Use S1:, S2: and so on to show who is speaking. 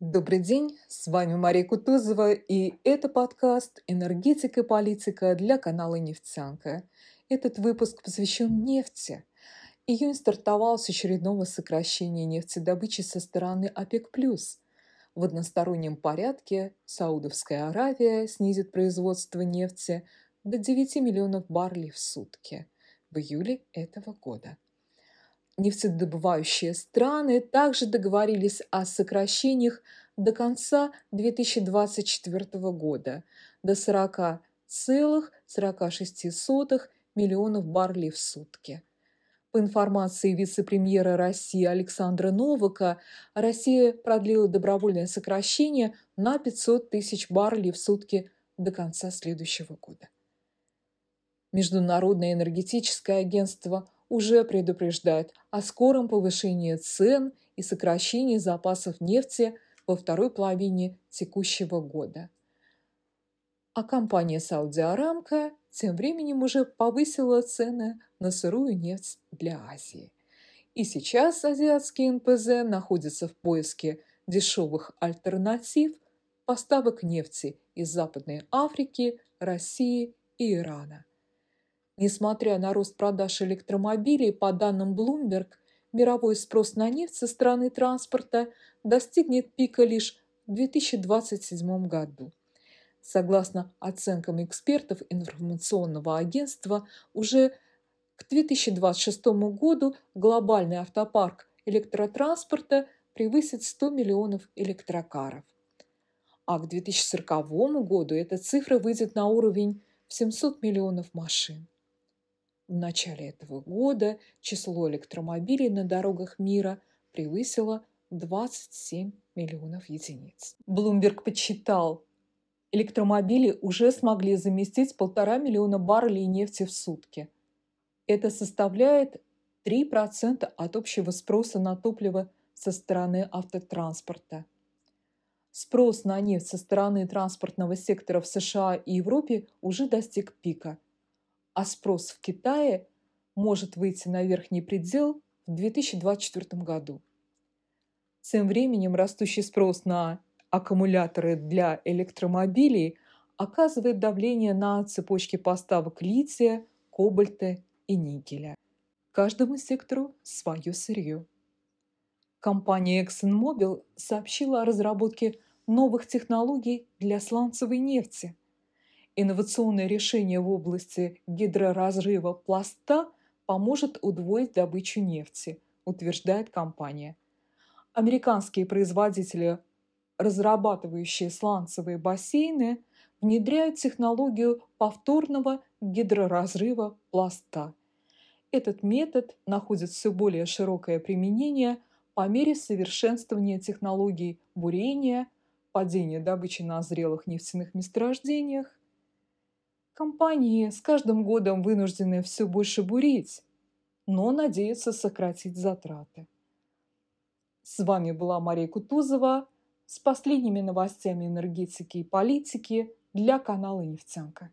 S1: Добрый день, с вами Мария Кутузова, и это подкаст «Энергетика и политика» для канала «Нефтянка». Этот выпуск посвящен нефти. Июнь стартовал с очередного сокращения нефтедобычи со стороны ОПЕК+. В одностороннем порядке Саудовская Аравия снизит производство нефти до 9 миллионов баррелей в сутки в июле этого года – Нефтедобывающие страны также договорились о сокращениях до конца 2024 года до 40,46 миллионов баррелей в сутки. По информации вице-премьера России Александра Новака, Россия продлила добровольное сокращение на 500 тысяч баррелей в сутки до конца следующего года. Международное энергетическое агентство – уже предупреждает о скором повышении цен и сокращении запасов нефти во второй половине текущего года. А компания Сауди Арамка тем временем уже повысила цены на сырую нефть для Азии. И сейчас азиатские НПЗ находятся в поиске дешевых альтернатив поставок нефти из Западной Африки, России и Ирана. Несмотря на рост продаж электромобилей, по данным Bloomberg, мировой спрос на нефть со стороны транспорта достигнет пика лишь в 2027 году. Согласно оценкам экспертов информационного агентства, уже к 2026 году глобальный автопарк электротранспорта превысит 100 миллионов электрокаров. А к 2040 году эта цифра выйдет на уровень в 700 миллионов машин. В начале этого года число электромобилей на дорогах мира превысило 27 миллионов единиц. Блумберг подсчитал, электромобили уже смогли заместить полтора миллиона баррелей нефти в сутки. Это составляет 3% от общего спроса на топливо со стороны автотранспорта. Спрос на нефть со стороны транспортного сектора в США и Европе уже достиг пика – а спрос в Китае может выйти на верхний предел в 2024 году. Тем временем растущий спрос на аккумуляторы для электромобилей оказывает давление на цепочки поставок лития, кобальта и никеля. Каждому сектору свое сырье. Компания ExxonMobil сообщила о разработке новых технологий для сланцевой нефти – Инновационное решение в области гидроразрыва пласта поможет удвоить добычу нефти, утверждает компания. Американские производители, разрабатывающие сланцевые бассейны, внедряют технологию повторного гидроразрыва пласта. Этот метод находит все более широкое применение по мере совершенствования технологий бурения, падения добычи на зрелых нефтяных месторождениях, Компании с каждым годом вынуждены все больше бурить, но надеются сократить затраты. С вами была Мария Кутузова с последними новостями энергетики и политики для канала «Нефтянка».